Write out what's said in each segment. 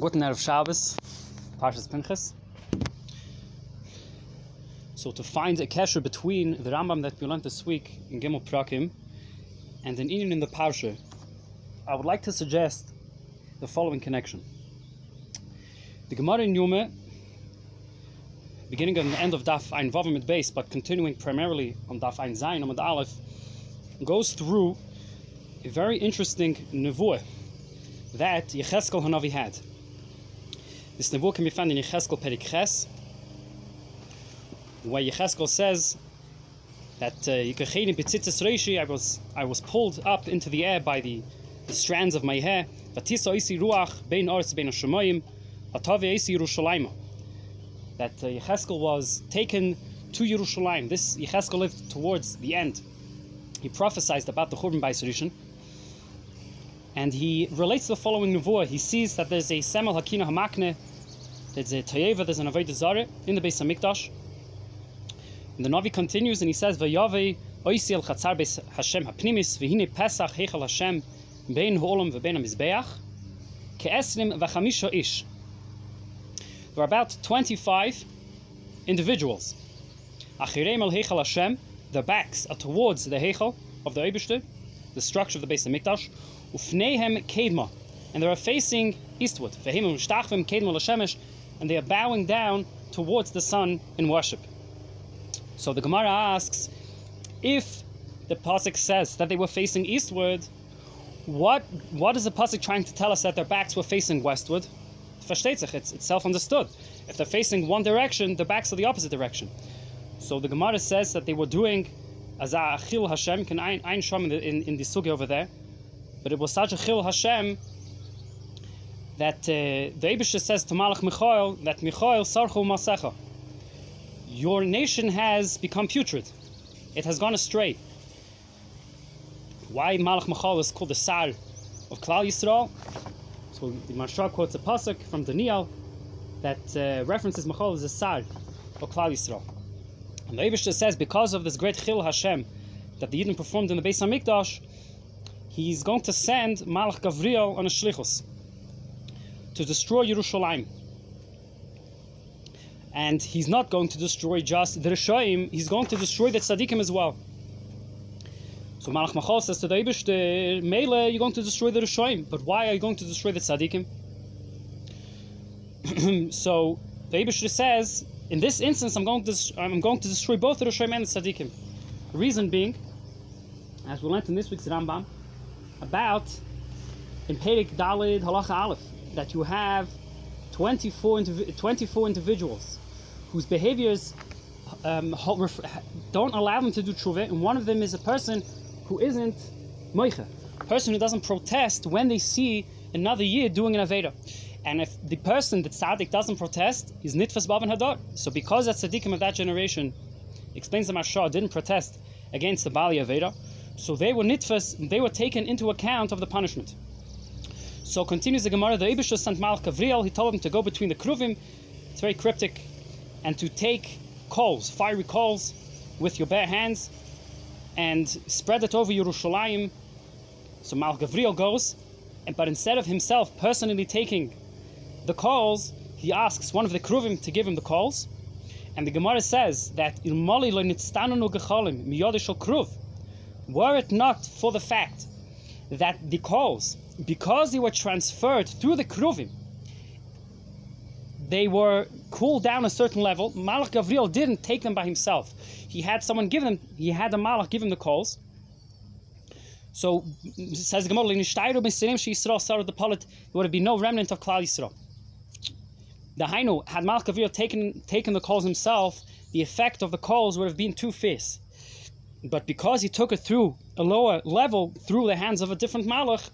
Guten Erev Shabbos, Parshas Pinchas. So to find a kesher between the Rambam that we learned this week in Gimel Prakim and an inyan in the Parsha, I would like to suggest the following connection. The Gemara in Yume, beginning the end of Daf Ein Vav mit base, but continuing primarily on Daf Ein Zayin Amad Aleph, goes through a very interesting nevuah that Yecheskel Hanavi had. This nevuah can be found in Yecheskel Perik Ches, where Yecheskel says that uh, I was I was pulled up into the air by the, the strands of my hair. That uh, Yecheskel was taken to Yerushalayim. This Yecheskel lived towards the end. He prophesied about the Churban by Rishon. And he relates the following nevuah. He sees that there's a Semel Hakina Hamakne, there's a Toyeva, there's an Avodah Zareh in the Beis Hamikdash. And the Navi continues and he says, Vayave Oisi el Chatzar Beis Hashem Hapnimis, Vihine Pesach Heichal Hashem, Bein Holam Vebein HaMizbeach, Ke'esrim V'chamisha Ish. There are about 25 individuals. Achirem el Heichal Hashem, their backs are towards the Heichal of the Eibishter, the structure of the base Beis Hamikdash, Ufneihem Kedma, and they are facing eastward. Vehim Shtachvim Kedma and they are bowing down towards the sun in worship. So the Gemara asks, if the pasuk says that they were facing eastward, what what is the pasuk trying to tell us that their backs were facing westward? It's, self-understood. If they're facing one direction, their backs are the opposite direction. So the Gemara says that they were doing as achil Hashem, can ein, ein in the, in, in the sugi over there, but it was such a chil Hashem that uh, the Abisha says to Malach Michael that Michael sarchu masecha. Your nation has become putrid. It has gone astray. Why Malach Michael is called the Sar of Klal Yisrael? So the Maharsha quotes a pasuk from Daniel that uh, references Michael as the Sar of Klal Yisrael. And the Abisha says because of this great chil Hashem that the Yidden performed in the Beis Hamikdash, he's going to send Malach Gavriel on a shlichus to destroy Yerushalayim. And he's not going to destroy just the Rishoim, he's going to destroy the Tzaddikim as well. So Malach Michael says to the Eibush, Mele, you're going to destroy the Rishoim, but why are you going to destroy the Tzaddikim? so the Eibush says, in this instance, I'm going to I'm going to destroy both the Rishoim and the Tzaddikim. Reason being, as we learned in this week's Rambam, about in Perik Dalid Halacha Aleph that you have 24, indiv- 24 individuals whose behaviors um, don't allow them to do tshuva, and one of them is a person who isn't moicha, person who doesn't protest when they see another year doing an aveda. And if the person, the tzaddik, doesn't protest, is nitfas bavan hadar. So because that tzaddikim of that generation, explains the Maharsha, didn't protest against the Bali aveda, so they were nitfas, they were taken into account of the punishment. So continues the Gemara, the Ibishah sent Malach Gavriel, he told him to go between the Kruvim, it's very cryptic, and to take coals, fiery coals, with your bare hands, and spread it over Yerushalayim. So Malach Gavriel goes, and, but instead of himself personally taking the coals, he asks one of the Kruvim to give him the coals. And the Gemara says that were it not for the fact that the coals, because they were transferred through the Kruvim, they were cooled down a certain level. Malach Gavriel didn't take them by himself. He had someone give them, he had the Malach give him the coals. So says Gemara, the polit, there would have been no remnant of Klal Yisrael. The Hainu, had Malach Gavriel taken, taken the coals himself, the effect of the coals would have been too fierce. But because he took it through a lower level, through the hands of a different Malach,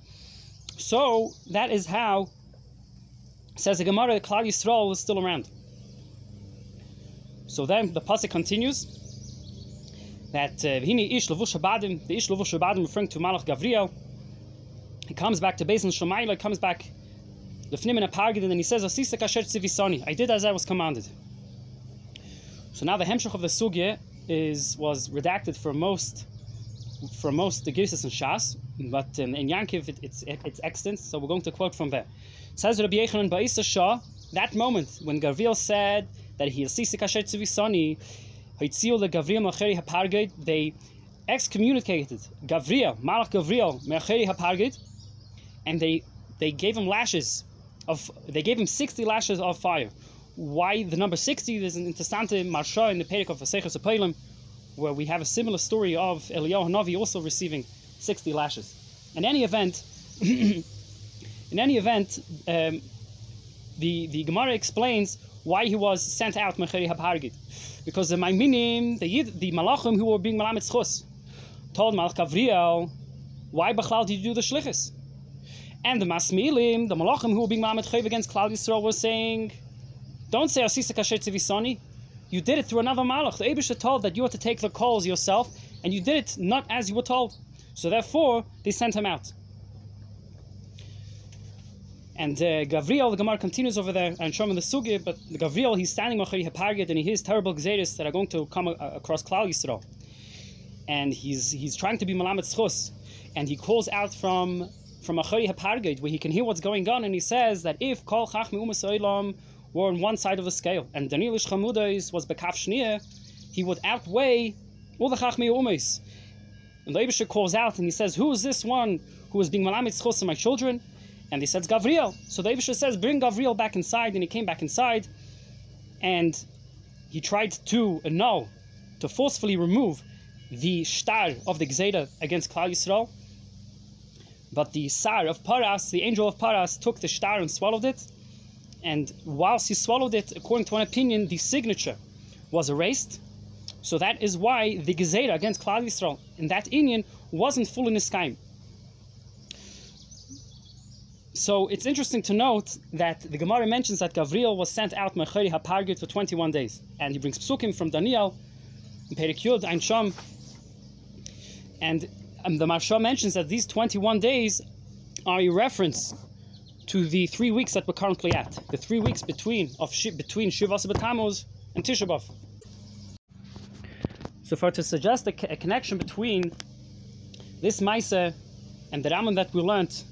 so that is how, says the Gemara, the Klal Yisrael was still around. So then the pasuk continues that uh, Hini Ish Levush Habadim, the Ish Levush Habadim referring to Malach Gavriel, he comes back to Beis Shemayla, comes back Lefnim in a Pargid, and he says, I did as I was commanded. So now the Hemshach of the Sugya is was redacted for most for most the Girsis and Shas, but um, in Yankiv it, it's it's extant. So we're going to quote from there. Says Rabbi Yochanan Ba'isa Shah, that moment when Gavriel said that he is Sisik Asher Tzivisani, Haitziel the Gavriel Macheri Haparged, they excommunicated Gavriel, Malach Gavriel Macheri Haparged, and they they gave him lashes of they gave him 60 lashes of fire. Why the number 60? There's an interessante Maharsha in the Perek of Vaseches Apolim, where we have a similar story of Eliyahu Hanavi also receiving 60 lashes. In any event, in any event, um, the the Gemara explains why he was sent out Mecheri Habhargit, because the Maiminim, the Yid, the Malachim who were being Malamet Schus, told Malach Gavriel, why Bechlal did you do the Shlichus? And the Masmilim, the Malachim who were being Malamet against Klal Yisrael, were saying, don't say Asisa Kasher Tzivisani. You did it through another Malach. The Abisha told that you had to take the calls yourself, and you did it not as you were told. So therefore, they sent him out. And uh, Gavriel, the Gemara continues over there and Shom the Sugi, but Gavriel, he's standing Machari Hapargit and he hears terrible Gzeris that are going to come uh, across Klal Yisrael. And he's he's trying to be Malamet Schus. And he calls out from from Machari Hapargit where he can hear what's going on and he says that if Kol Chachmi Umas were on one side of the scale and Daniel Ish was Bekaf Shnia, he would outweigh all the Chachmi Umas. And the Abisha calls out and he says, Who is this one who is being Malamet Schus to my children? And they said, Gavriel. So the Abisha says, bring Gavriel back inside. And he came back inside and he tried to annul, to forcefully remove the star of the Gzeda against Klal Yisrael. But the Sar of Paras, the angel of Paras, took the star and swallowed it. And whilst he swallowed it, according to one opinion, the signature was erased. So that is why the Gezeda against Klal Yisrael in that inyan wasn't full in his time. So it's interesting to note that the Gemara mentions that Gavriel was sent out Mecheri HaPargit for 21 days. And he brings psukim from Daniel, in Perek Yud, Ein Sham. And um, the Maharsha mentions that these 21 days are a reference to the three weeks that we're currently at. The three weeks between of between Shivas B'Tammuz and Tisha B'Av. So far to suggest a, connection between this Maisa and the Rambam that we learned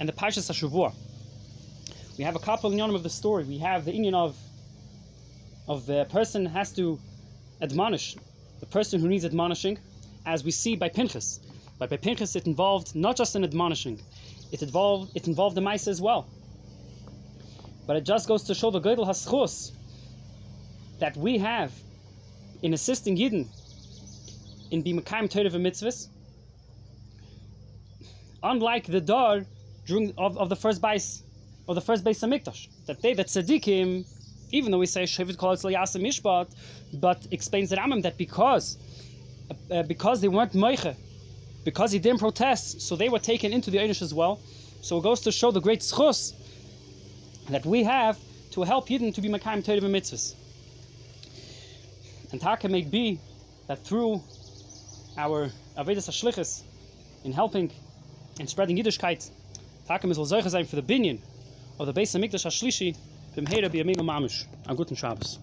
and the Parshas Hashavua. We have a couple inyanim of the story. We have the inyan of of the person has to admonish the person who needs admonishing, as we see by Pinchas. But by Pinchas, it involved not just an admonishing; it involved it involved the mice as well. But it just goes to show the Gödel Haschus that we have in assisting Yidden in Bimakaim Torah mitzvahs. Unlike the Dar during of, of the first base of the first base of Mikdash. That they that tzaddikim, even though we say Shevet Kol Yasa Mishpat, but explains the Rambam that because uh, because they weren't moiche, because he didn't protest, so they were taken into the Einish as well. So it goes to show the great schus that we have to help Yidden to be Makayim Torah mitzvahs. And Taka may be that through our Avedis Ashlichas in helping and spreading Yiddishkeit Takem soll solche sein für the Binyan of the Beis Hamikdash HaShlishi, bim Heira b'Yamin Mamish. A guten Shabbos.